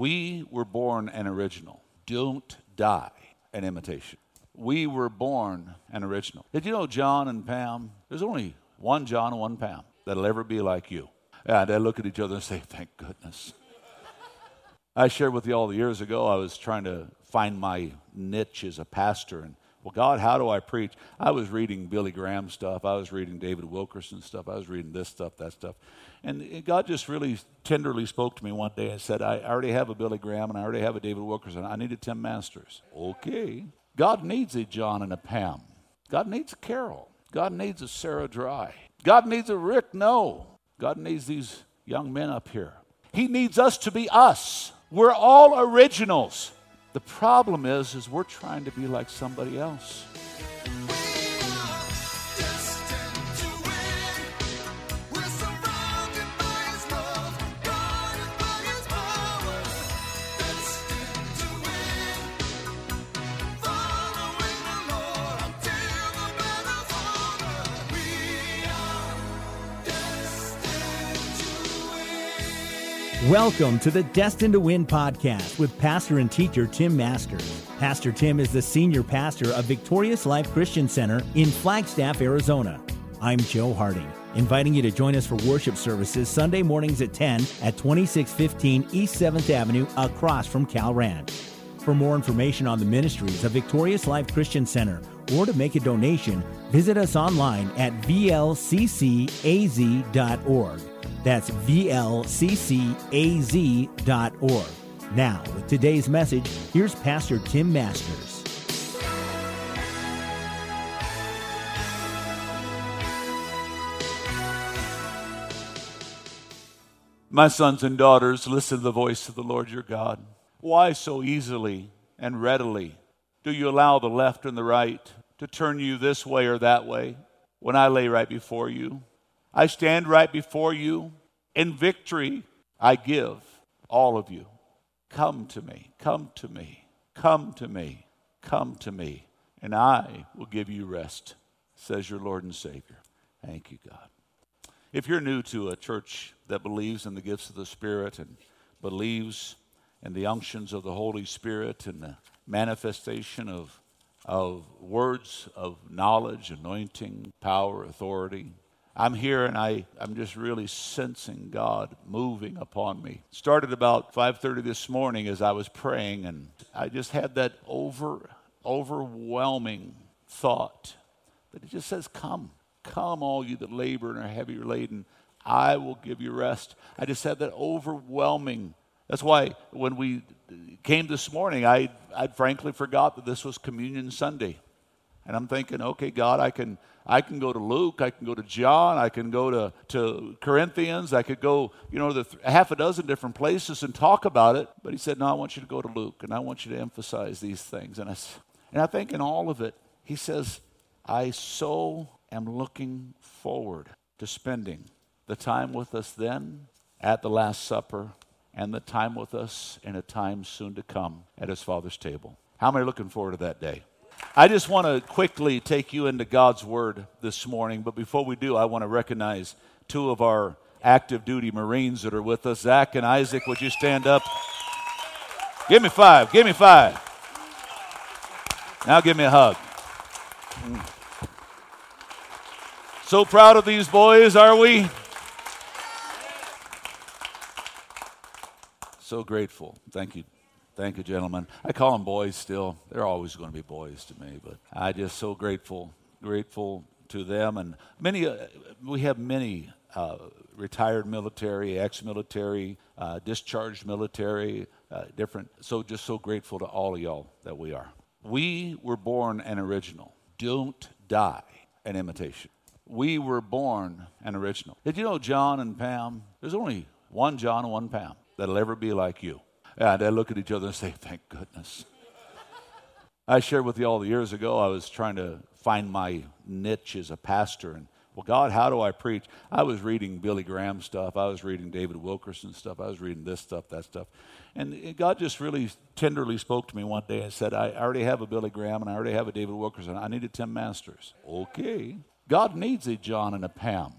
We were born an original. Don't die an imitation. We were born an original. Did you know John and Pam? There's only one John and one Pam that'll ever be like you. And they look at each other and say, Thank goodness. I shared with you all the years ago, I was trying to find my niche as a pastor. And, well, God, how do I preach? I was reading Billy Graham stuff. I was reading David Wilkerson stuff. I was reading this stuff, that stuff. And God just really tenderly spoke to me one day and said, I already have a Billy Graham and I already have a David Wilkerson. I need a Tim Masters. Okay. God needs a John and a Pam. God needs a Carol. God needs a Sarah Dry. God needs a Rick No. God needs these young men up here. He needs us to be us. We're all originals. The problem is, is we're trying to be like somebody else. Welcome to the Destined to Win podcast with pastor and teacher Tim Masters. Pastor Tim is the senior pastor of Victorious Life Christian Center in Flagstaff, Arizona. I'm Joe Harding, inviting you to join us for worship services Sunday mornings at 10 at 2615 East 7th Avenue across from Cal Ranch. For more information on the ministries of Victorious Life Christian Center or to make a donation, visit us online at vlccaz.org. That's vlccaz.org. Now, with today's message, here's Pastor Tim Masters. My sons and daughters, listen to the voice of the Lord your God. Why so easily and readily do you allow the left and the right to turn you this way or that way when I lay right before you? I stand right before you. In victory, I give all of you. Come to me, come to me, come to me, come to me, and I will give you rest, says your Lord and Savior. Thank you, God. If you're new to a church that believes in the gifts of the Spirit and believes in the unctions of the Holy Spirit and the manifestation of, of words of knowledge, anointing, power, authority, I'm here and I, I'm just really sensing God moving upon me. Started about 5:30 this morning as I was praying, and I just had that over, overwhelming thought that it just says, Come, come, all you that labor and are heavy laden, I will give you rest. I just had that overwhelming. That's why when we came this morning, I I frankly forgot that this was Communion Sunday. And I'm thinking, okay, God, I can I can go to Luke, I can go to John, I can go to, to Corinthians, I could go, you know, the th- half a dozen different places and talk about it. But he said, no, I want you to go to Luke and I want you to emphasize these things. And I, and I think in all of it, he says, I so am looking forward to spending the time with us then at the Last Supper and the time with us in a time soon to come at his Father's table. How many are looking forward to that day? I just want to quickly take you into God's Word this morning, but before we do, I want to recognize two of our active duty Marines that are with us. Zach and Isaac, would you stand up? Give me five. Give me five. Now give me a hug. So proud of these boys, are we? So grateful. Thank you. Thank you, gentlemen. I call them boys still. They're always going to be boys to me, but I just so grateful, grateful to them. And many, uh, we have many uh, retired military, ex-military, uh, discharged military, uh, different. So just so grateful to all of y'all that we are. We were born an original. Don't die an imitation. We were born an original. Did you know John and Pam? There's only one John and one Pam that'll ever be like you. And they look at each other and say, Thank goodness. I shared with you all the years ago, I was trying to find my niche as a pastor. And, well, God, how do I preach? I was reading Billy Graham stuff. I was reading David Wilkerson stuff. I was reading this stuff, that stuff. And God just really tenderly spoke to me one day and said, I already have a Billy Graham and I already have a David Wilkerson. I need a Tim Masters. Okay. God needs a John and a Pam.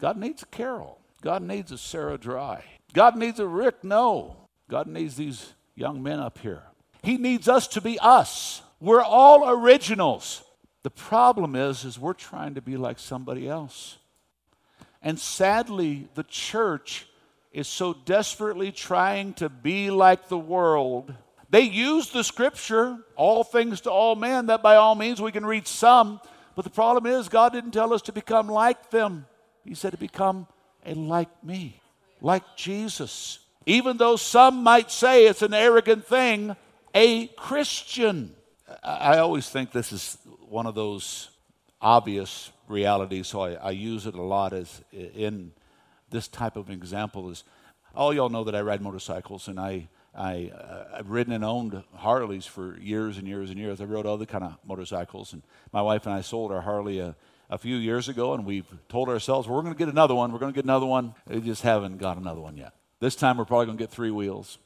God needs a Carol. God needs a Sarah Dry. God needs a Rick No. God needs these young men up here. He needs us to be us. We're all originals. The problem is is we're trying to be like somebody else. And sadly, the church is so desperately trying to be like the world. They use the scripture, all things to all men, that by all means we can reach some. But the problem is, God didn't tell us to become like them. He said to become a like me, like Jesus. Even though some might say it's an arrogant thing, a Christian. I always think this is one of those obvious realities, so I, I use it a lot as in this type of example is all y'all know that I ride motorcycles and I, I, uh, I've ridden and owned Harleys for years and years and years. I rode other kind of motorcycles and my wife and I sold our Harley a, a few years ago and we've told ourselves well, we're going to get another one. We're going to get another one. We just haven't got another one yet. This time we're probably going to get three wheels.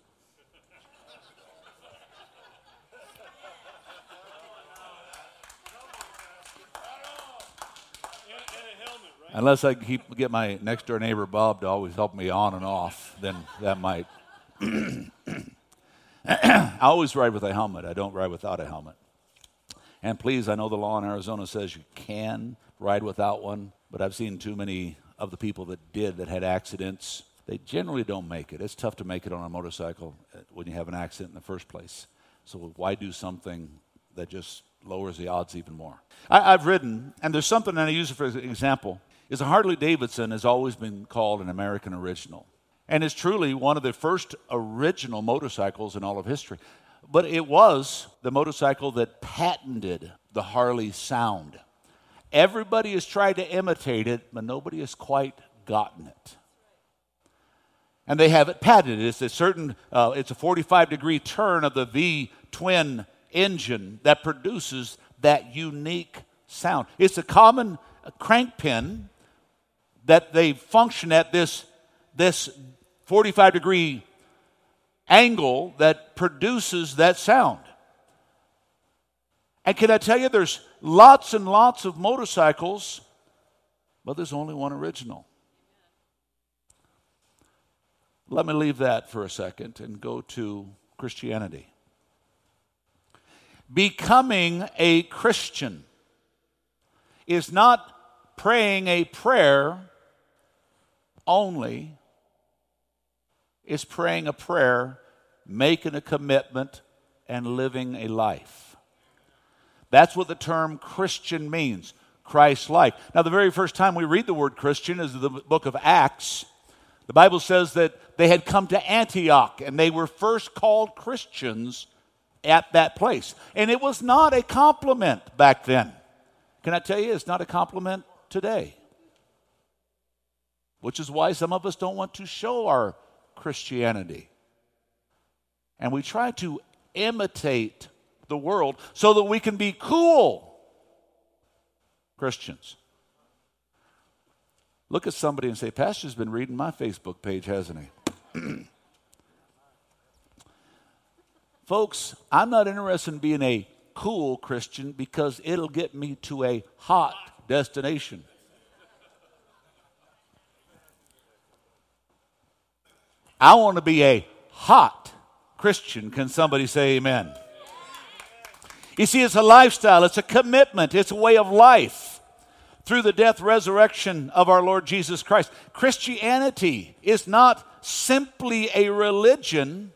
Unless I keep get my next door neighbor Bob to always help me on and off, then that might. I always ride with a helmet. I don't ride without a helmet. And please, I know the law in Arizona says you can ride without one, but I've seen too many of the people that did that had accidents. They generally don't make it. It's tough to make it on a motorcycle uh, when you have an accident in the first place. So why do something that just lowers the odds even more? I, have ridden, and there's something, that I use for an example is a Harley Davidson has always been called an American original and is truly one of the first original motorcycles in all of history. But it was the motorcycle that patented the Harley sound. Everybody has tried to imitate it, but nobody has quite gotten it. And they have it patented. It's a certain, uh, it's a 45 degree turn of the V twin engine that produces that unique sound. It's a common crank pin that they function at this, this 45 degree angle that produces that sound. And can I tell you, there's lots and lots of motorcycles, but there's only one original. Let me leave that for a second and go to Christianity. Becoming a Christian is not praying a prayer only is praying a prayer, making a commitment, and living a life. That's what the term Christian means Christ like. Now, the very first time we read the word Christian is the book of Acts. The Bible says that they had come to Antioch and they were first called Christians at that place. And it was not a compliment back then. Can I tell you, it's not a compliment today which is why some of us don't want to show our Christianity. And we try to imitate the world so that we can be cool Christians. Look at somebody and say, Pastor's been reading my Facebook page, hasn't he? Folks, I'm not interested in being a cool Christian because it'll get me to a hot destination. I want to be a hot Christian. Can somebody say amen? You see, it's a lifestyle, it's a commitment, it's a way of life through the death resurrection of our Lord Jesus Christ. Christianity is not simply a religion.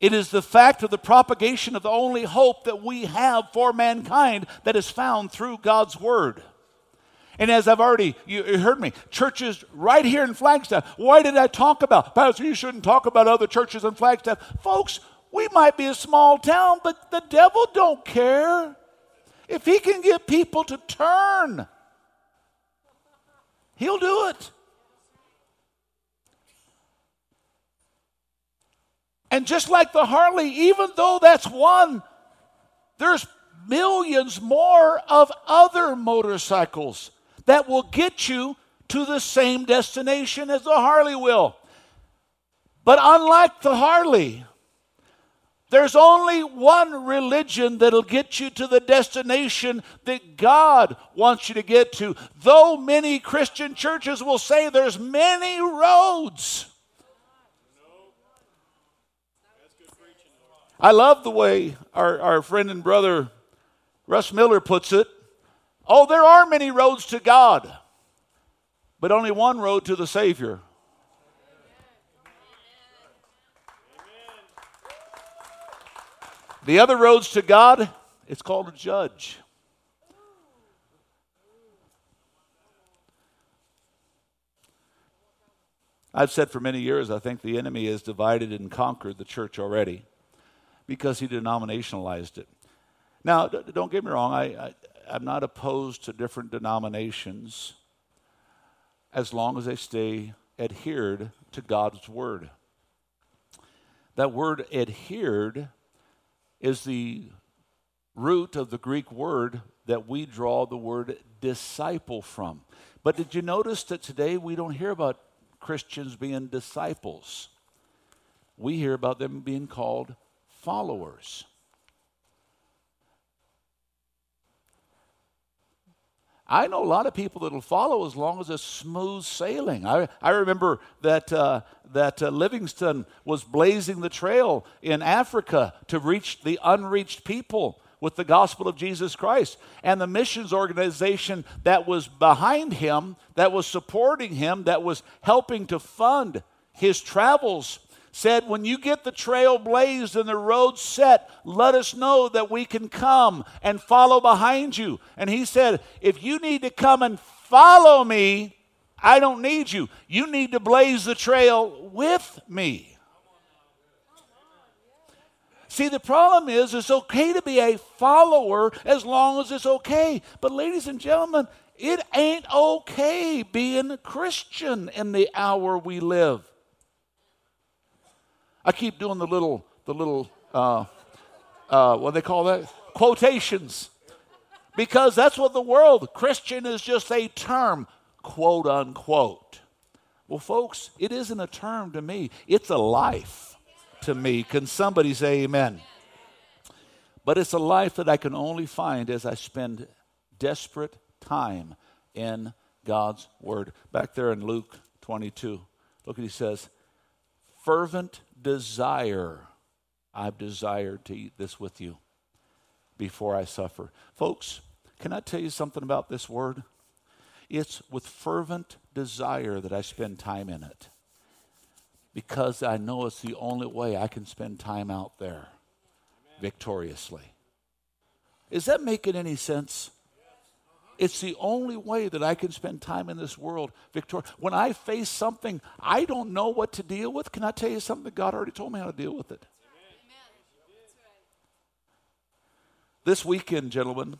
It is the fact of the propagation of the only hope that we have for mankind that is found through God's Word. And as I've already, you heard me, churches right here in Flagstaff. Why did I talk about? Pastor, you shouldn't talk about other churches in Flagstaff. Folks, we might be a small town, but the devil don't care. If he can get people to turn, he'll do it. And just like the Harley, even though that's one, there's millions more of other motorcycles that will get you to the same destination as the Harley will. But unlike the Harley, there's only one religion that'll get you to the destination that God wants you to get to. Though many Christian churches will say there's many roads. I love the way our, our friend and brother Russ Miller puts it. Oh, there are many roads to God, but only one road to the Savior. The other roads to God, it's called a judge. I've said for many years, I think the enemy has divided and conquered the church already because he denominationalized it. Now, don't get me wrong, I, I, I'm not opposed to different denominations as long as they stay adhered to God's word. That word adhered is the root of the Greek word that we draw the word disciple from. But did you notice that today we don't hear about Christians being disciples. We hear about them being called followers. I know a lot of people that'll follow as long as it's smooth sailing. I, I remember that, uh, that uh, Livingstone was blazing the trail in Africa to reach the unreached people with the gospel of Jesus Christ. And the missions organization that was behind him, that was supporting him, that was helping to fund his travels, said, When you get the trail blazed and the road set, let us know that we can come and follow behind you. And he said, If you need to come and follow me, I don't need you. You need to blaze the trail with me. See, the problem is it's okay to be a follower as long as it's okay. But, ladies and gentlemen, it ain't okay being a Christian in the hour we live. I keep doing the little, the little, uh, uh, what do they call that? Quotations. Because that's what the world, Christian is just a term, quote unquote. Well, folks, it isn't a term to me, it's a life to me. Can somebody say amen? But it's a life that I can only find as I spend desperate time in God's Word. Back there in Luke 22, look what he says fervent desire. I've desired to eat this with you before I suffer. Folks, can I tell you something about this word? It's with fervent desire that I spend time in it because I know it's the only way I can spend time out there victoriously. Is that making any sense? It's the only way that I can spend time in this world victorious. When I face something I don't know what to deal with, can I tell you something? God already told me how to deal with it. This weekend, gentlemen,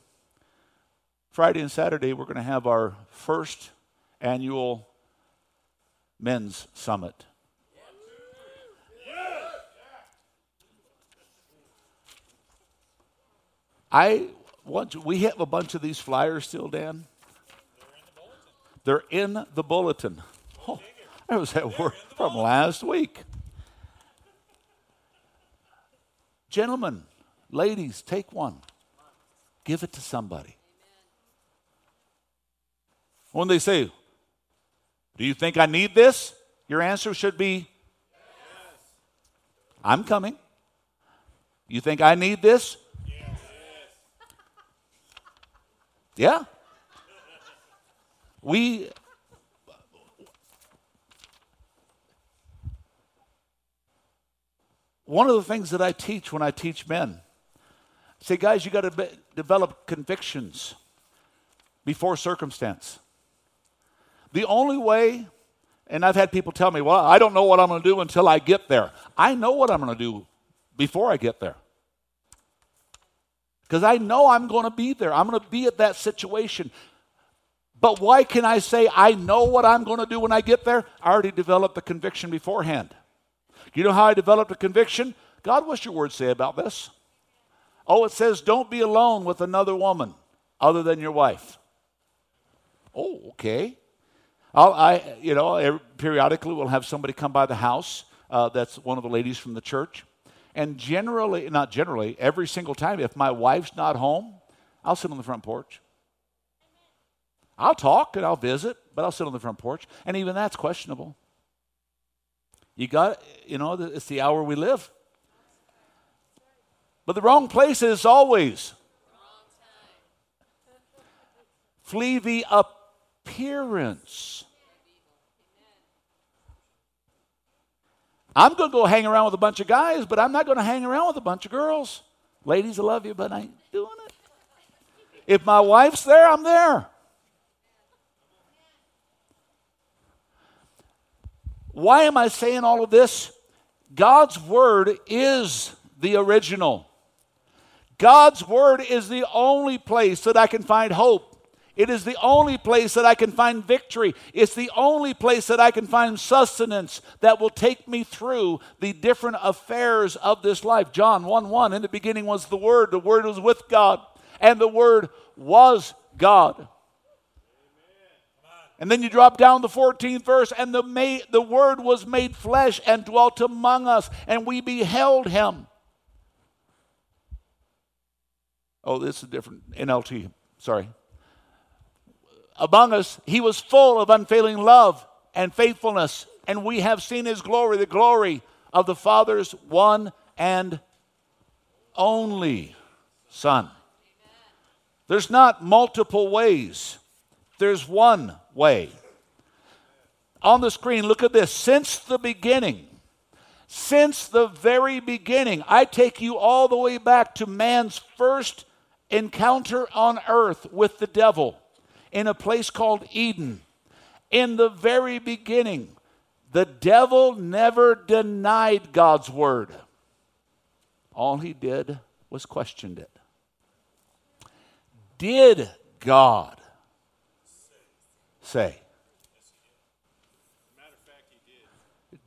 Friday and Saturday, we're going to have our first annual men's summit. I we have a bunch of these flyers still, Dan. They're in the bulletin. Oh, I was at work from last week. Gentlemen, ladies, take one. Give it to somebody. When they say, Do you think I need this? Your answer should be, I'm coming. You think I need this? Yeah. We one of the things that I teach when I teach men, I say, guys, you got to be, develop convictions before circumstance. The only way, and I've had people tell me, well, I don't know what I'm going to do until I get there. I know what I'm going to do before I get there because I know I'm going to be there. I'm going to be at that situation. But why can I say I know what I'm going to do when I get there? I already developed the conviction beforehand. You know how I developed a conviction? God, what's your word say about this? Oh, it says, don't be alone with another woman other than your wife. Oh, okay. I'll, I, you know, periodically we'll have somebody come by the house. Uh, that's one of the ladies from the church. And generally, not generally, every single time, if my wife's not home, I'll sit on the front porch. I'll talk and I'll visit, but I'll sit on the front porch. And even that's questionable. You got, you know, it's the hour we live. But the wrong place is always. Flee the appearance. I'm going to go hang around with a bunch of guys, but I'm not going to hang around with a bunch of girls. Ladies, I love you, but I ain't doing it. If my wife's there, I'm there. Why am I saying all of this? God's Word is the original. God's Word is the only place that I can find hope. It is the only place that I can find victory. It's the only place that I can find sustenance that will take me through the different affairs of this life. John 1 1 In the beginning was the Word, the Word was with God, and the Word was God. And then you drop down the 14th verse, and the, ma- the Word was made flesh and dwelt among us, and we beheld him. Oh, this is a different. NLT, sorry. Among us, he was full of unfailing love and faithfulness, and we have seen his glory, the glory of the Father's one and only Son. There's not multiple ways, there's one way. On the screen, look at this. Since the beginning, since the very beginning, I take you all the way back to man's first encounter on earth with the devil in a place called Eden. In the very beginning, the devil never denied God's word. All he did was questioned it. Did God say?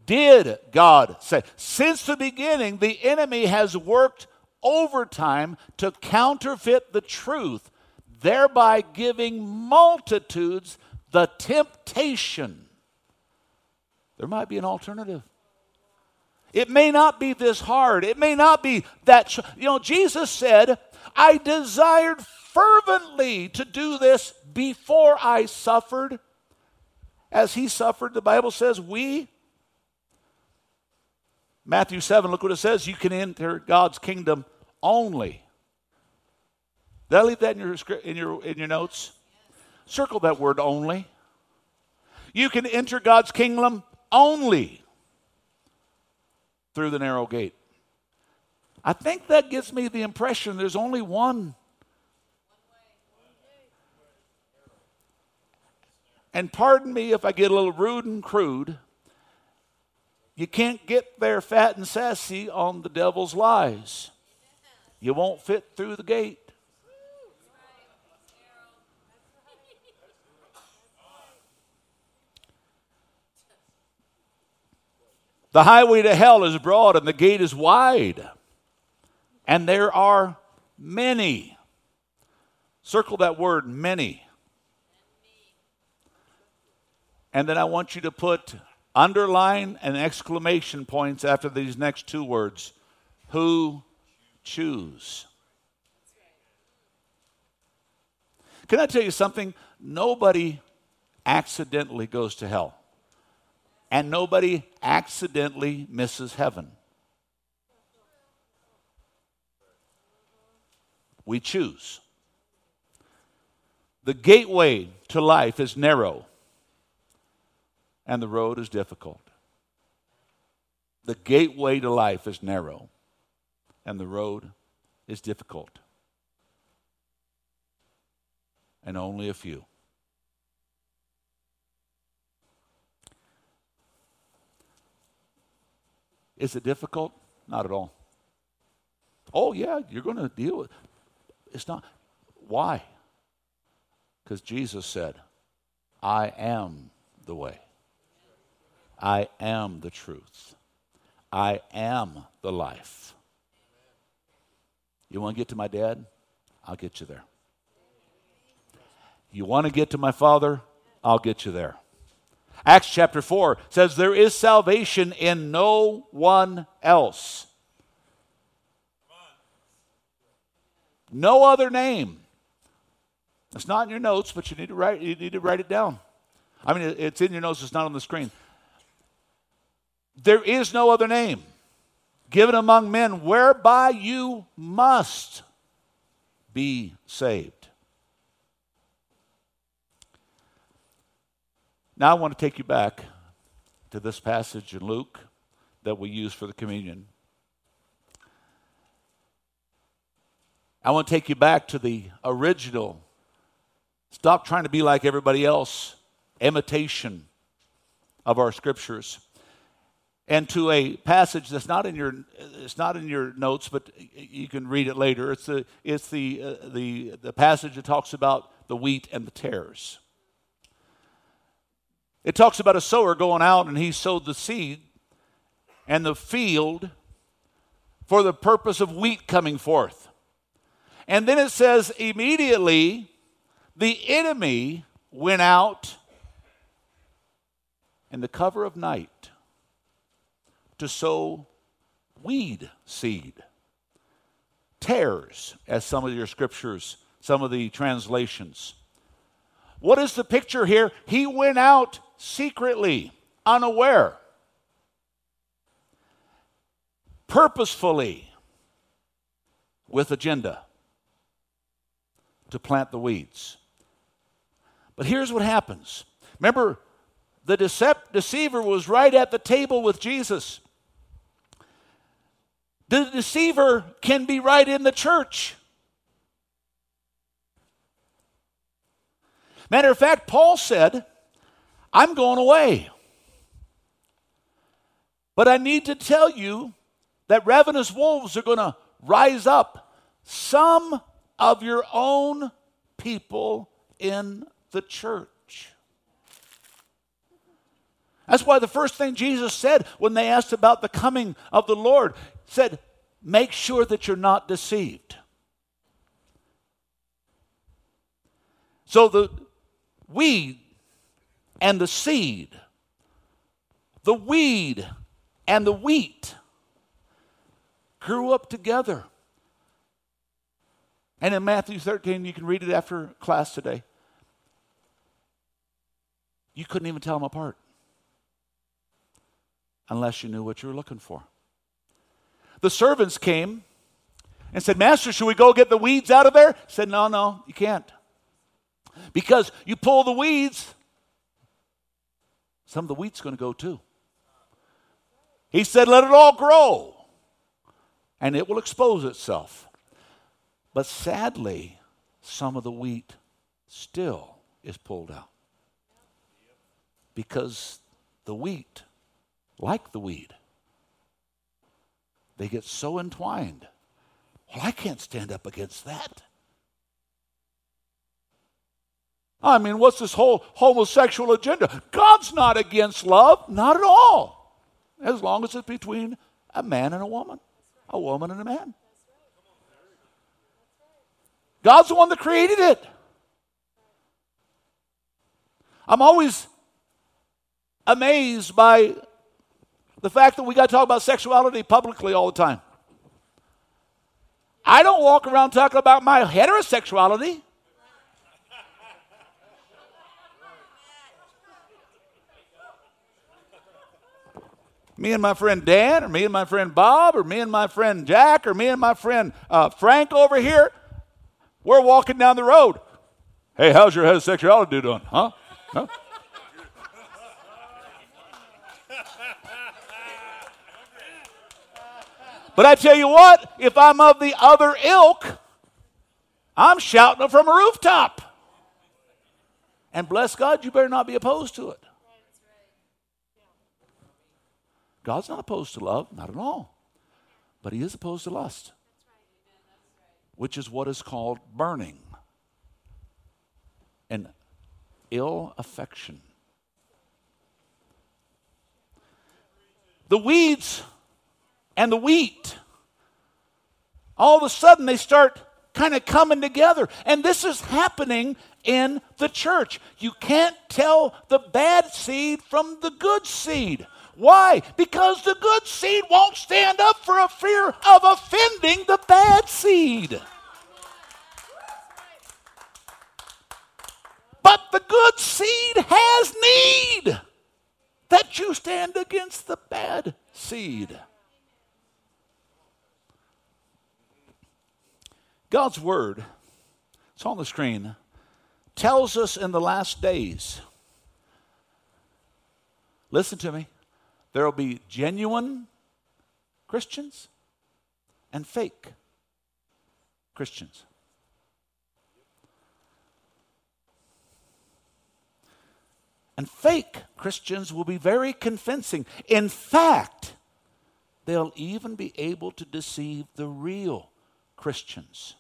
Did God say? Since the beginning, the enemy has worked overtime to counterfeit the truth, thereby giving multitudes the temptation. There might be an alternative. It may not be this hard. It may not be that. You know, Jesus said, I desired fervently to do this before I suffered. As he suffered, the Bible says, we Matthew 7, look what it says. You can enter God's kingdom only. Did I leave that in your, in your, in your notes? Circle that word only. You can enter God's kingdom only through the narrow gate. I think that gives me the impression there's only one. And pardon me if I get a little rude and crude. You can't get there fat and sassy on the devil's lies. You won't fit through the gate. The highway to hell is broad and the gate is wide. And there are many. Circle that word, many. And then I want you to put underline and exclamation points after these next two words who choose. Can I tell you something? Nobody accidentally goes to hell, and nobody accidentally misses heaven. We choose. The gateway to life is narrow and the road is difficult. The gateway to life is narrow, and the road is difficult. And only a few. Is it difficult? Not at all. Oh, yeah, you're going to deal with it. It's not. Why? Because Jesus said, I am the way. I am the truth. I am the life. You want to get to my dad? I'll get you there. You want to get to my father? I'll get you there. Acts chapter 4 says, There is salvation in no one else. No other name. It's not in your notes, but you need to write, you need to write it down. I mean, it's in your notes, it's not on the screen. There is no other name given among men whereby you must be saved. Now I want to take you back to this passage in Luke that we use for the communion. I want to take you back to the original. Stop trying to be like everybody else, imitation of our scriptures. And to a passage that's not in your, it's not in your notes, but you can read it later. It's the, it's the, uh, the, the passage that talks about the wheat and the tares. It talks about a sower going out and he sowed the seed and the field for the purpose of wheat coming forth. And then it says, immediately the enemy went out in the cover of night to sow weed seed, tares, as some of your scriptures, some of the translations. What is the picture here? He went out secretly, unaware, purposefully, with agenda to plant the weeds. But here's what happens. Remember, the decept- deceiver was right at the table with Jesus. The deceiver can be right in the church. Matter of fact, Paul said, I'm going away. But I need to tell you that ravenous wolves are going to rise up. Some of your own people in the church. That's why the first thing Jesus said when they asked about the coming of the Lord said, Make sure that you're not deceived. So the weed and the seed, the weed and the wheat grew up together. And in Matthew 13, you can read it after class today. You couldn't even tell them apart unless you knew what you were looking for. The servants came and said, Master, should we go get the weeds out of there? He said, No, no, you can't. Because you pull the weeds, some of the wheat's going to go too. He said, Let it all grow, and it will expose itself. But sadly, some of the wheat still is pulled out. Because the wheat, like the weed, they get so entwined. Well, I can't stand up against that. I mean, what's this whole homosexual agenda? God's not against love, not at all, as long as it's between a man and a woman, a woman and a man. God's the one that created it. I'm always amazed by the fact that we got to talk about sexuality publicly all the time. I don't walk around talking about my heterosexuality. Me and my friend Dan, or me and my friend Bob, or me and my friend Jack, or me and my friend uh, Frank over here, we're walking down the road. Hey, how's your heterosexuality doing? Huh? huh? But I tell you what, if I'm of the other ilk, I'm shouting it from a rooftop. And bless God, you better not be opposed to it. God's not opposed to love, not at all. But He is opposed to lust which is what is called burning and ill affection. The weeds and the wheat, all of a sudden they start kind of coming together. And this is happening in the church. You can't tell the bad seed from the good seed. Why? Because the good seed won't stand up for a fear of offending the bad seed. But the good seed has need that you stand against the bad seed. God's word, it's on the screen, tells us in the last days. Listen to me. There will be genuine Christians and fake Christians. And fake Christians will be very convincing. In fact, they'll even be able to deceive the real Christians.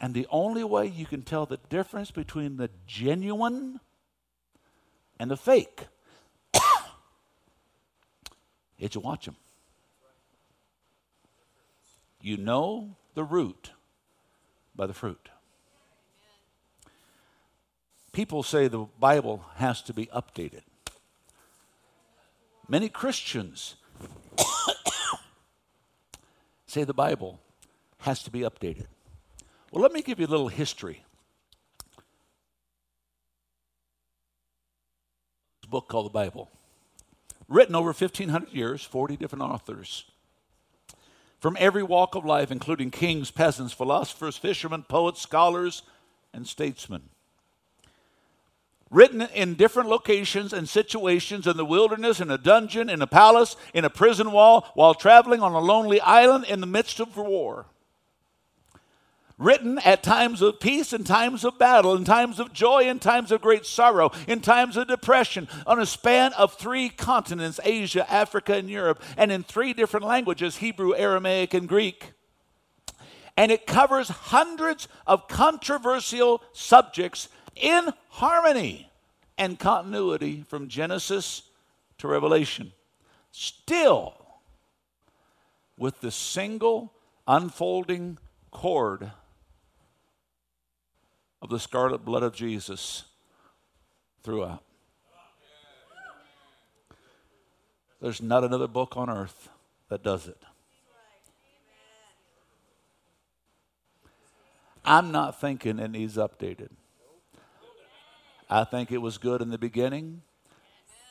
And the only way you can tell the difference between the genuine and the fake is to watch them. You know the root by the fruit. People say the Bible has to be updated. Many Christians say the Bible has to be updated. Well, let me give you a little history. Book called the Bible, written over 1,500 years, 40 different authors from every walk of life, including kings, peasants, philosophers, fishermen, poets, scholars, and statesmen. Written in different locations and situations in the wilderness, in a dungeon, in a palace, in a prison wall, while traveling on a lonely island in the midst of war written at times of peace and times of battle, in times of joy and times of great sorrow, in times of depression, on a span of three continents Asia, Africa, and Europe, and in three different languages Hebrew, Aramaic, and Greek. And it covers hundreds of controversial subjects in harmony and continuity from Genesis to Revelation. Still, with the single unfolding cord of the scarlet blood of Jesus throughout. There's not another book on earth that does it. I'm not thinking it needs updated. I think it was good in the beginning.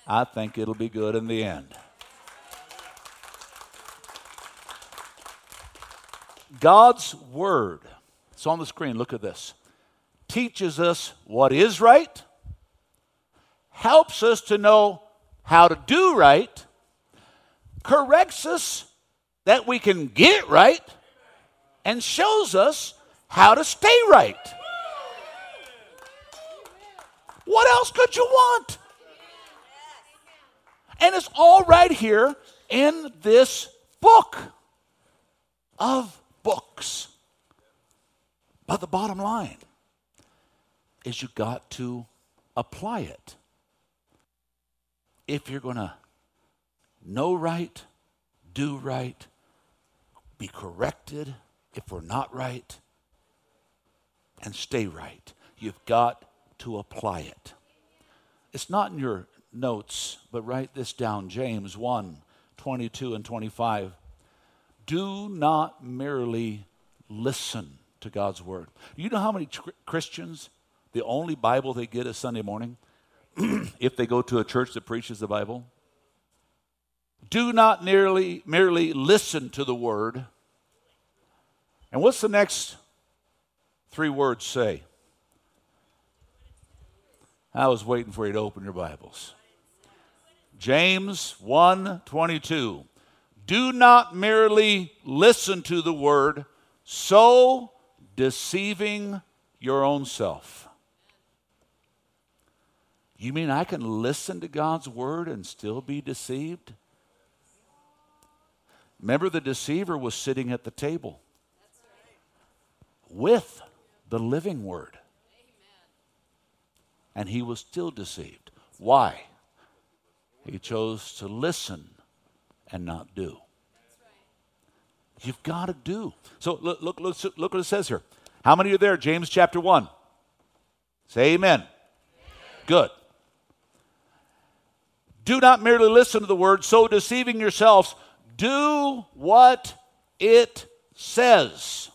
I think it'll be good in the end. God's Word. It's on the screen. Look at this teaches us what is right, helps us to know how to do right, corrects us that we can get right, and shows us how to stay right. What else could you want? And it's all right here in this book of books. But the bottom line is you got to apply it. If you're going to know right, do right, be corrected if we're not right, and stay right, you've got to apply it. It's not in your notes, but write this down James 1 22 and 25. Do not merely listen to God's word. You know how many Christians the only Bible they get is Sunday morning if they go to a church that preaches the Bible. Do not nearly, merely listen to the word. And what's the next three words say? I was waiting for you to open your Bibles. James 1:22. Do not merely listen to the word, so deceiving your own self. You mean I can listen to God's word and still be deceived? Remember, the deceiver was sitting at the table with the living word. And he was still deceived. Why? He chose to listen and not do. You've got to do. So look, look, look, look what it says here. How many are there? James chapter 1. Say amen. amen. Good. Do not merely listen to the word, so deceiving yourselves. Do what it says.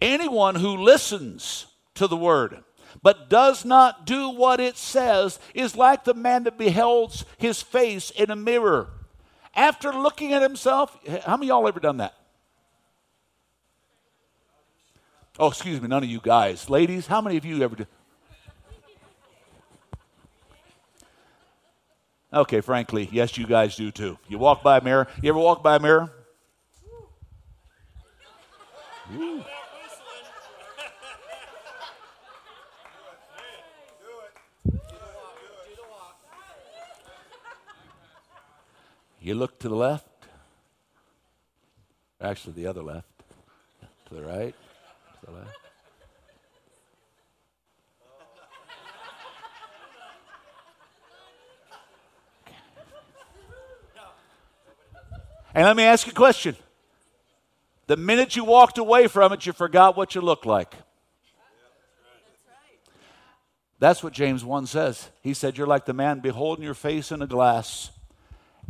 Anyone who listens to the word but does not do what it says is like the man that beholds his face in a mirror after looking at himself, how many y'all ever done that? Oh, excuse me, none of you guys. Ladies, how many of you ever do? Okay, frankly, yes, you guys do too. You walk by a mirror. You ever walk by a mirror? Ooh. You look to the left, actually, the other left, to the right, to the left. And let me ask you a question. The minute you walked away from it, you forgot what you looked like. That's what James 1 says. He said, You're like the man beholding your face in a glass,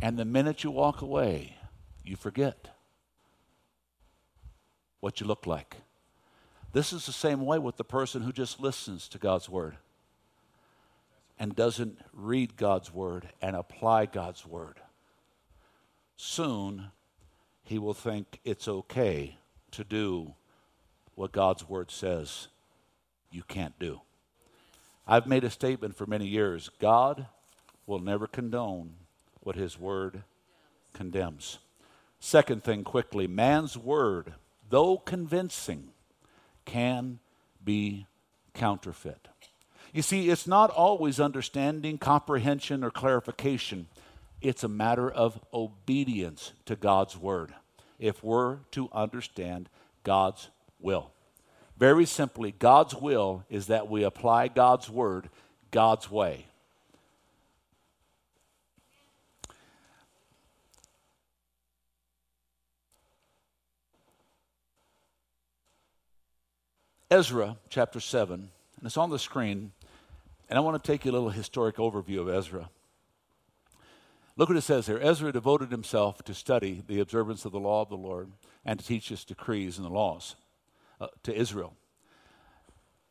and the minute you walk away, you forget what you look like. This is the same way with the person who just listens to God's word and doesn't read God's word and apply God's word soon he will think it's okay to do what God's word says you can't do. I've made a statement for many years God will never condone what his word condemns. Second thing, quickly man's word, though convincing, can be counterfeit. You see, it's not always understanding, comprehension, or clarification. It's a matter of obedience to God's word if we're to understand God's will. Very simply, God's will is that we apply God's word God's way. Ezra chapter 7, and it's on the screen, and I want to take you a little historic overview of Ezra. Look what it says here Ezra devoted himself to study the observance of the law of the Lord and to teach his decrees and the laws uh, to Israel.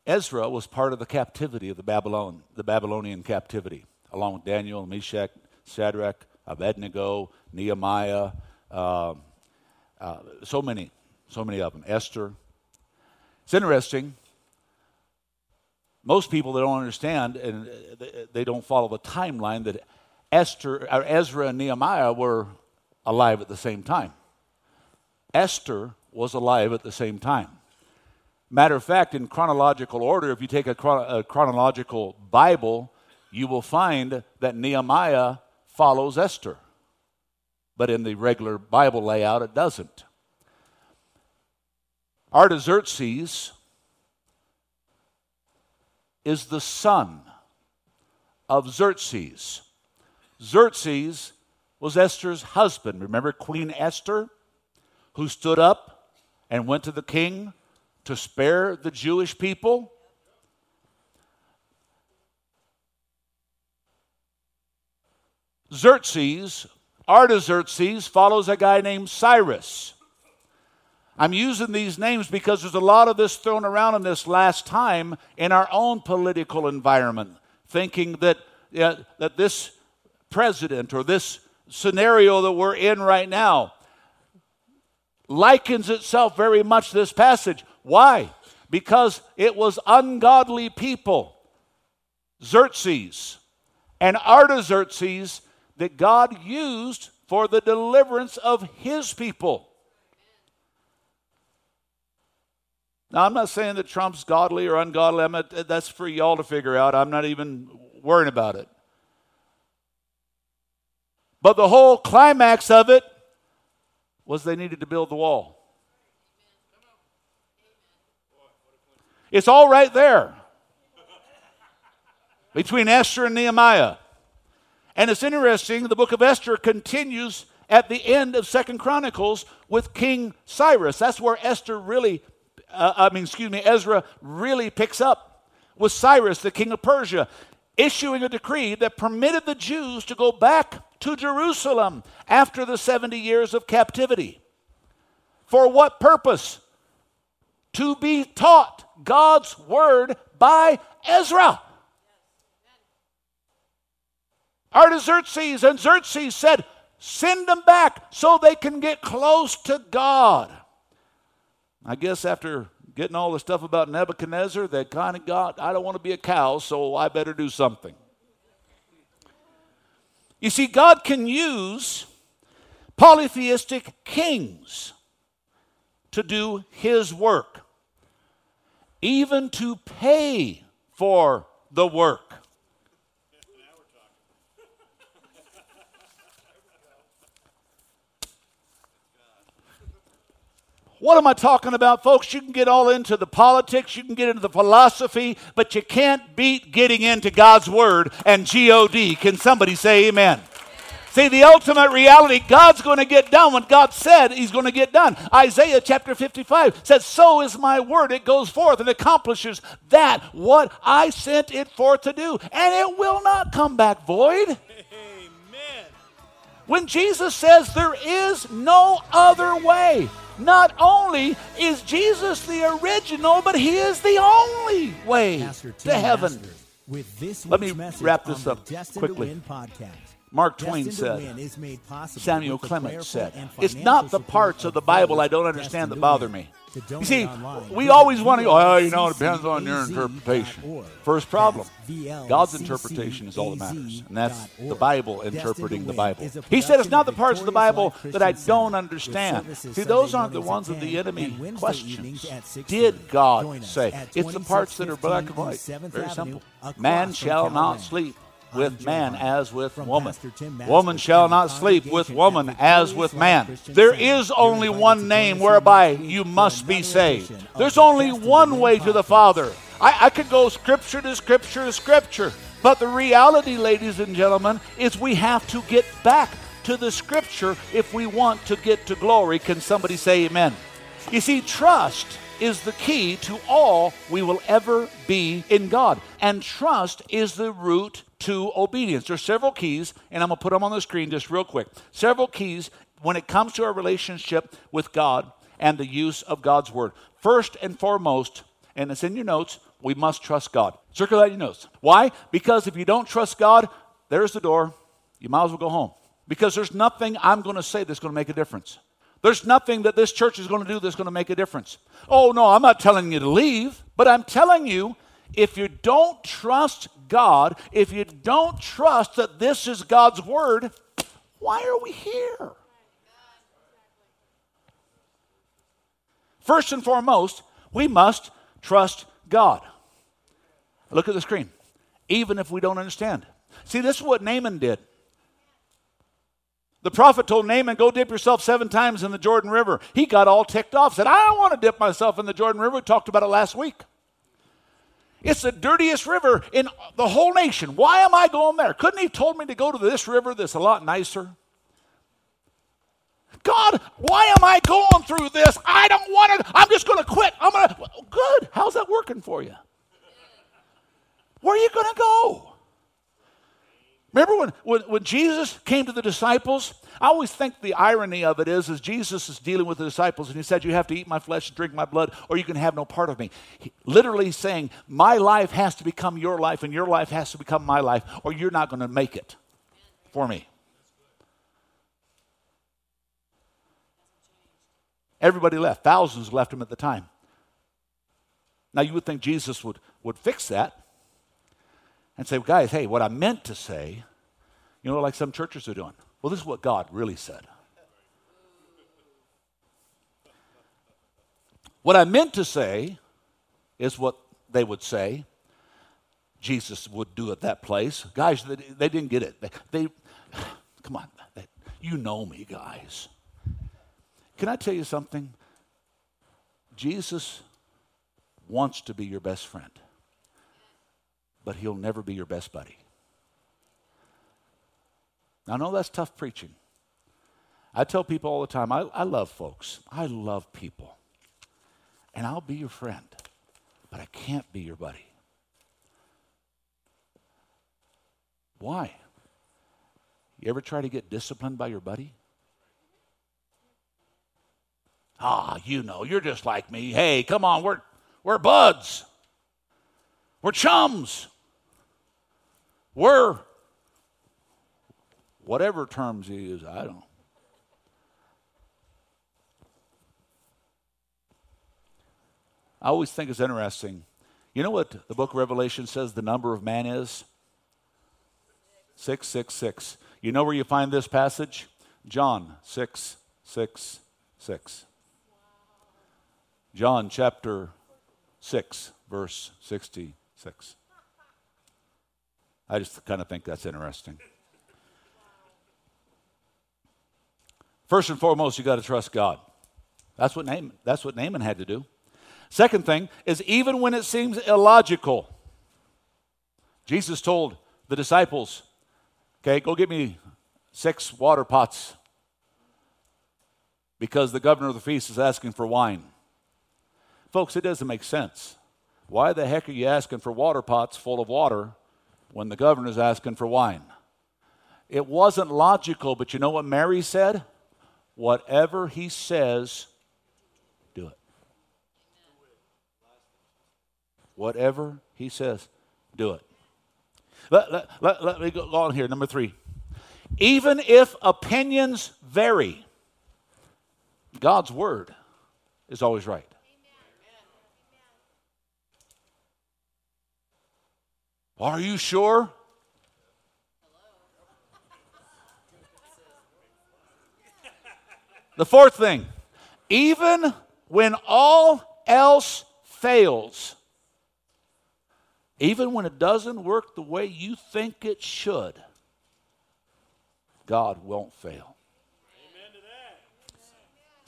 Ezra was part of the captivity of the Babylon, the Babylonian captivity, along with Daniel, Meshach, Shadrach, Abednego, Nehemiah, uh, uh, so many, so many of them. Esther. It's interesting. Most people that don't understand and they don't follow the timeline that Esther, or Ezra and Nehemiah were alive at the same time. Esther was alive at the same time. Matter of fact, in chronological order, if you take a, chron- a chronological Bible, you will find that Nehemiah follows Esther. But in the regular Bible layout, it doesn't. Artaxerxes is the son of Xerxes. Xerxes was Esther's husband. Remember Queen Esther, who stood up and went to the king to spare the Jewish people? Xerxes, Artaxerxes, follows a guy named Cyrus. I'm using these names because there's a lot of this thrown around in this last time in our own political environment, thinking that, yeah, that this president or this scenario that we're in right now likens itself very much this passage. Why? Because it was ungodly people, Xerxes and Artaxerxes, that God used for the deliverance of his people. Now, I'm not saying that Trump's godly or ungodly. Not, that's for y'all to figure out. I'm not even worrying about it. But the whole climax of it was they needed to build the wall. It's all right there between Esther and Nehemiah. And it's interesting, the book of Esther continues at the end of Second Chronicles with King Cyrus. That's where Esther really, uh, I mean, excuse me, Ezra really picks up with Cyrus, the king of Persia, issuing a decree that permitted the Jews to go back to Jerusalem after the 70 years of captivity. For what purpose? To be taught God's word by Ezra. Artaxerxes and Xerxes said, Send them back so they can get close to God. I guess after getting all the stuff about Nebuchadnezzar, that kind of got, I don't want to be a cow, so I better do something. You see, God can use polytheistic kings to do his work, even to pay for the work. What am I talking about, folks? You can get all into the politics, you can get into the philosophy, but you can't beat getting into God's Word and God. Can somebody say amen? See, the ultimate reality, God's going to get done what God said He's going to get done. Isaiah chapter 55 says, So is my word. It goes forth and accomplishes that what I sent it forth to do, and it will not come back void. Amen. When Jesus says there is no other way, not only is Jesus the original, but he is the only way to heaven. With this Let me wrap this up quickly. Mark Twain said, Samuel Clemens said, It's not the parts of the Bible I don't understand that bother me. You see, we always want to go, oh, you know, it depends on your interpretation. First problem God's interpretation is all that matters, and that's the Bible interpreting the Bible. He said, It's not the parts of the Bible that I don't understand. See, those aren't the ones that the enemy questions. Did God say? It's the parts that are black and white. Very simple. Man shall not sleep with man as with woman. Woman shall not sleep with woman as with man. There is only one name whereby you must be saved. There's only one way to the Father. I, I could go scripture to scripture to scripture. But the reality, ladies and gentlemen, is we have to get back to the scripture if we want to get to glory. Can somebody say amen? You see, trust is the key to all we will ever be in God. And trust is the root to obedience. There's several keys, and I'm going to put them on the screen just real quick. Several keys when it comes to our relationship with God and the use of God's word. First and foremost, and it's in your notes, we must trust God. Circle that in your notes. Why? Because if you don't trust God, there's the door. You might as well go home. Because there's nothing I'm going to say that's going to make a difference. There's nothing that this church is going to do that's going to make a difference. Oh, no, I'm not telling you to leave, but I'm telling you if you don't trust God, if you don't trust that this is God's word, why are we here? First and foremost, we must trust God. Look at the screen. Even if we don't understand. See, this is what Naaman did. The prophet told Naaman, Go dip yourself seven times in the Jordan River. He got all ticked off, said, I don't want to dip myself in the Jordan River. We talked about it last week. It's the dirtiest river in the whole nation. Why am I going there? Couldn't he have told me to go to this river that's a lot nicer? God, why am I going through this? I don't want it. I'm just going to quit. I'm going to. Good. How's that working for you? Where are you going to go? Remember when, when, when, Jesus came to the disciples? I always think the irony of it is, is Jesus is dealing with the disciples and he said, You have to eat my flesh and drink my blood, or you can have no part of me. He, literally saying, My life has to become your life, and your life has to become my life, or you're not going to make it for me. Everybody left. Thousands left him at the time. Now you would think Jesus would, would fix that and say, guys, hey, what I meant to say, you know, like some churches are doing. Well, this is what God really said. What I meant to say is what they would say Jesus would do at that place. Guys, they, they didn't get it. They, they come on, they, you know me, guys. Can I tell you something? Jesus wants to be your best friend but he'll never be your best buddy. I know that's tough preaching. I tell people all the time, I, I love folks. I love people. And I'll be your friend, but I can't be your buddy. Why? You ever try to get disciplined by your buddy? Ah, you know, you're just like me. Hey, come on, we're, we're buds. We're chums. We're whatever terms you use, I don't. I always think it's interesting. You know what the book of Revelation says the number of man is? 666. You know where you find this passage? John 6 6 6. John chapter 6, verse 66. I just kind of think that's interesting. First and foremost, you got to trust God. That's what, Naaman, that's what Naaman had to do. Second thing is even when it seems illogical, Jesus told the disciples, okay, go get me six water pots because the governor of the feast is asking for wine. Folks, it doesn't make sense. Why the heck are you asking for water pots full of water when the governor's asking for wine? It wasn't logical, but you know what Mary said? Whatever he says, do it. Whatever he says, do it. Let, let, let, let me go on here. Number three. Even if opinions vary, God's word is always right. Are you sure? The fourth thing, even when all else fails, even when it doesn't work the way you think it should, God won't fail.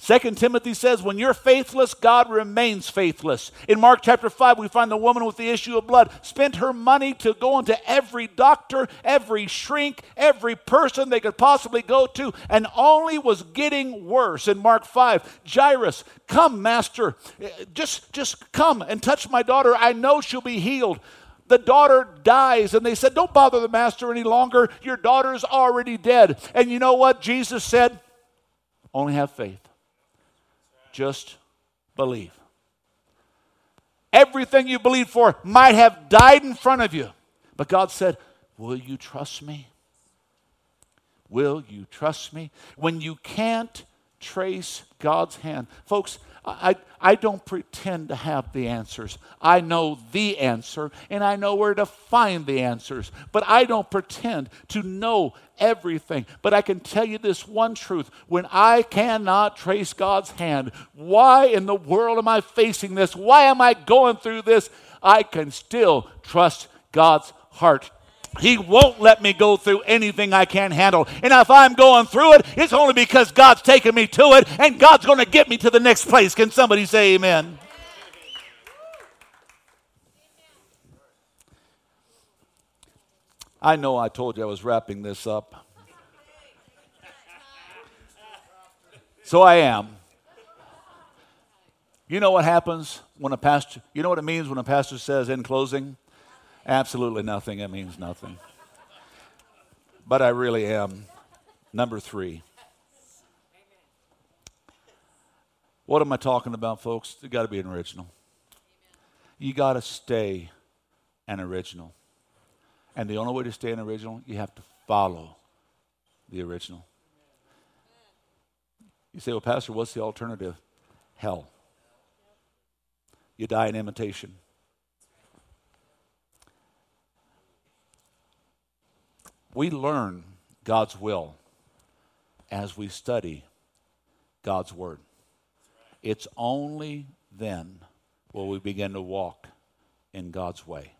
Second Timothy says, when you're faithless, God remains faithless. In Mark chapter 5, we find the woman with the issue of blood spent her money to go into every doctor, every shrink, every person they could possibly go to, and only was getting worse. In Mark 5, Jairus, come, master, just, just come and touch my daughter. I know she'll be healed the daughter dies and they said don't bother the master any longer your daughter's already dead and you know what jesus said only have faith just believe. Everything you believed for might have died in front of you. But God said, Will you trust me? Will you trust me? When you can't trace God's hand. Folks, I, I don't pretend to have the answers. I know the answer and I know where to find the answers. But I don't pretend to know everything. But I can tell you this one truth when I cannot trace God's hand, why in the world am I facing this? Why am I going through this? I can still trust God's heart he won't let me go through anything I can't handle. And if I'm going through it, it's only because God's taking me to it and God's going to get me to the next place. Can somebody say amen? I know I told you I was wrapping this up. So I am. You know what happens when a pastor, you know what it means when a pastor says in closing? Absolutely nothing. It means nothing. But I really am. Number three. What am I talking about, folks? You got to be an original. You got to stay an original. And the only way to stay an original, you have to follow the original. You say, well, Pastor, what's the alternative? Hell. You die in imitation. We learn God's will as we study God's Word. It's only then will we begin to walk in God's way.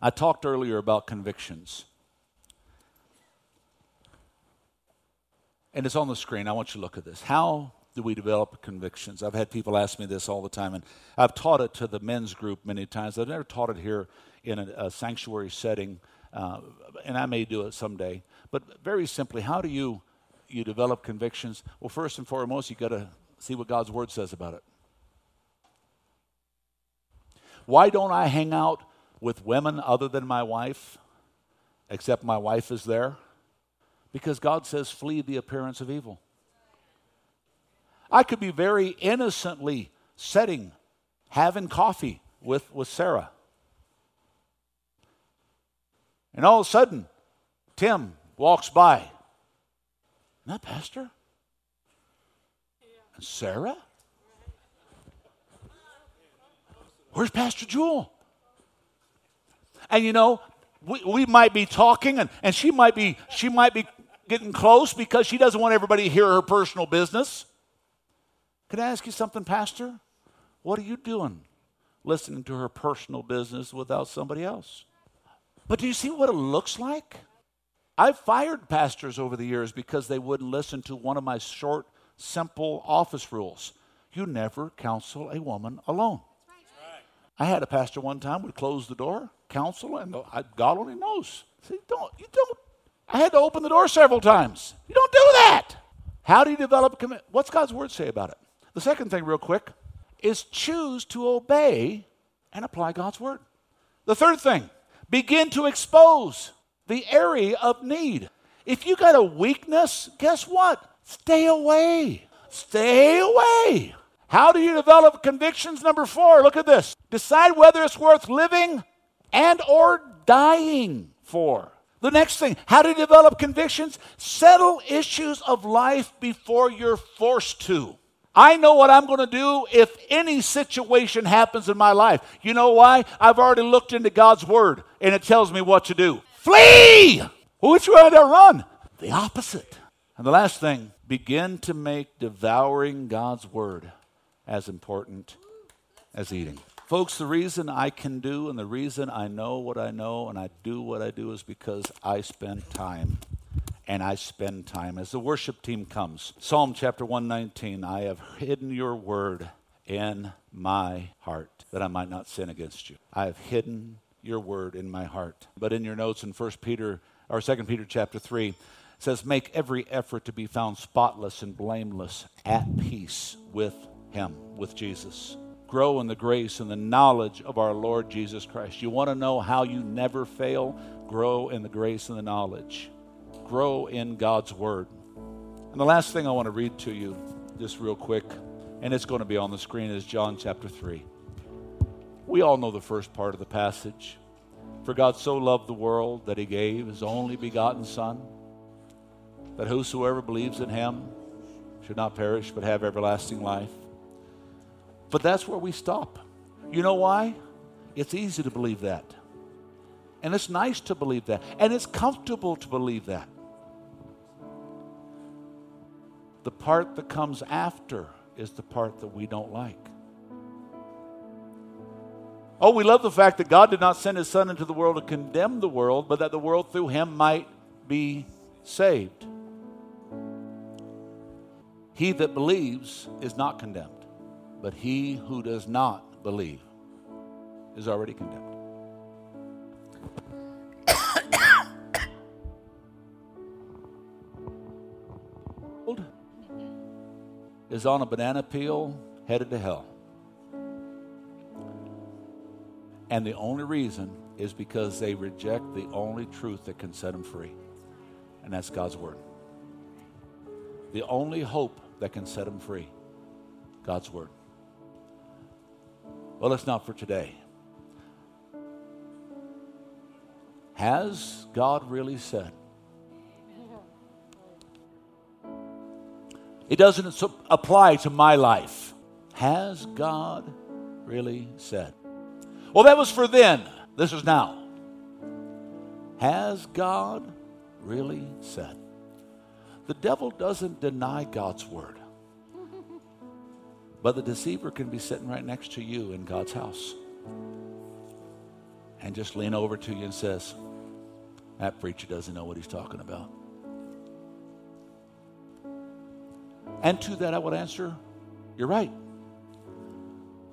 I talked earlier about convictions. And it's on the screen. I want you to look at this. How do we develop convictions? I've had people ask me this all the time, and I've taught it to the men's group many times. I've never taught it here in a, a sanctuary setting uh, and I may do it someday. But very simply, how do you you develop convictions? Well, first and foremost, you got to see what God's word says about it. Why don't I hang out with women other than my wife, except my wife is there? Because God says, flee the appearance of evil. I could be very innocently sitting, having coffee with, with Sarah. And all of a sudden, Tim, walks by. Isn't that Pastor? And Sarah? Where's Pastor Jewel? And you know, we, we might be talking and, and she might be she might be getting close because she doesn't want everybody to hear her personal business. Can I ask you something, Pastor? What are you doing listening to her personal business without somebody else? But do you see what it looks like? I've fired pastors over the years because they wouldn't listen to one of my short, simple office rules. You never counsel a woman alone. I had a pastor one time would close the door, counsel, and God only knows. See, don't you don't. I had to open the door several times. You don't do that. How do you develop commit? What's God's word say about it? The second thing, real quick, is choose to obey and apply God's word. The third thing, begin to expose the area of need. If you got a weakness, guess what? Stay away. Stay away. How do you develop convictions? Number four, look at this. Decide whether it's worth living and or dying for. The next thing, how do you develop convictions? Settle issues of life before you're forced to. I know what I'm going to do if any situation happens in my life. You know why? I've already looked into God's word and it tells me what to do. Flee! Which way do I run? The opposite. And the last thing, begin to make devouring God's word as important as eating. Folks, the reason I can do and the reason I know what I know and I do what I do is because I spend time. And I spend time. As the worship team comes, Psalm chapter 119 I have hidden your word in my heart that I might not sin against you. I have hidden your word in my heart. But in your notes in 1 Peter or 2 Peter chapter 3, says, Make every effort to be found spotless and blameless, at peace with him, with Jesus. Grow in the grace and the knowledge of our Lord Jesus Christ. You want to know how you never fail? Grow in the grace and the knowledge. Grow in God's Word. And the last thing I want to read to you, just real quick, and it's going to be on the screen, is John chapter 3. We all know the first part of the passage. For God so loved the world that he gave his only begotten Son, that whosoever believes in him should not perish but have everlasting life. But that's where we stop. You know why? It's easy to believe that. And it's nice to believe that. And it's comfortable to believe that. The part that comes after is the part that we don't like. Oh, we love the fact that God did not send his Son into the world to condemn the world, but that the world through him might be saved. He that believes is not condemned. But he who does not believe is already condemned. Is on a banana peel headed to hell. And the only reason is because they reject the only truth that can set them free, and that's God's Word. The only hope that can set them free, God's Word. Well, it's not for today. Has God really said? It doesn't apply to my life. Has God really said? Well, that was for then. This is now. Has God really said? The devil doesn't deny God's word. But the deceiver can be sitting right next to you in God's house and just lean over to you and says, That preacher doesn't know what he's talking about. And to that, I would answer, You're right.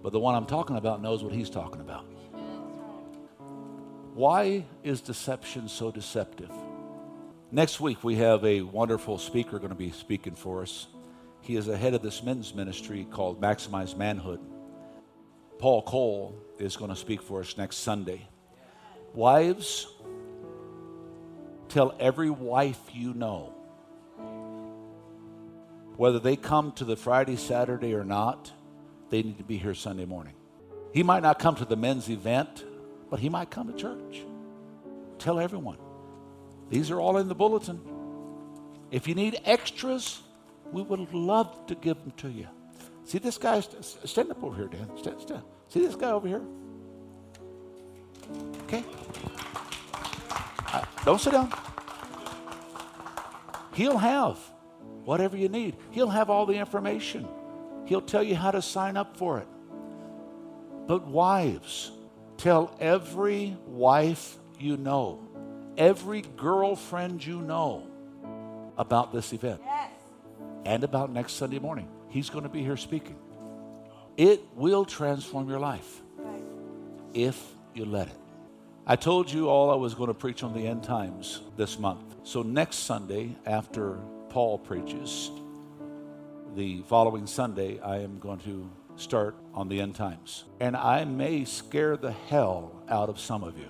But the one I'm talking about knows what he's talking about. Why is deception so deceptive? Next week, we have a wonderful speaker going to be speaking for us. He is the head of this men's ministry called Maximize Manhood. Paul Cole is going to speak for us next Sunday. Wives, tell every wife you know, whether they come to the Friday, Saturday, or not, they need to be here Sunday morning. He might not come to the men's event, but he might come to church. Tell everyone These are all in the bulletin. If you need extras, we would love to give them to you. See this guy? Stand up over here, Dan. Stand, stand. See this guy over here? Okay. Uh, don't sit down. He'll have whatever you need. He'll have all the information. He'll tell you how to sign up for it. But wives, tell every wife you know, every girlfriend you know about this event yes. and about next Sunday morning. He's going to be here speaking. It will transform your life right. if you let it. I told you all I was going to preach on the end times this month. So next Sunday, after Paul preaches, the following Sunday, I am going to start on the end times. And I may scare the hell out of some of you.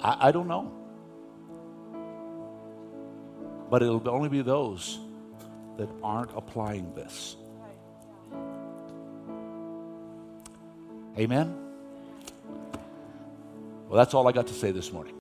I, I don't know. But it'll only be those that aren't applying this. Amen? Well, that's all I got to say this morning.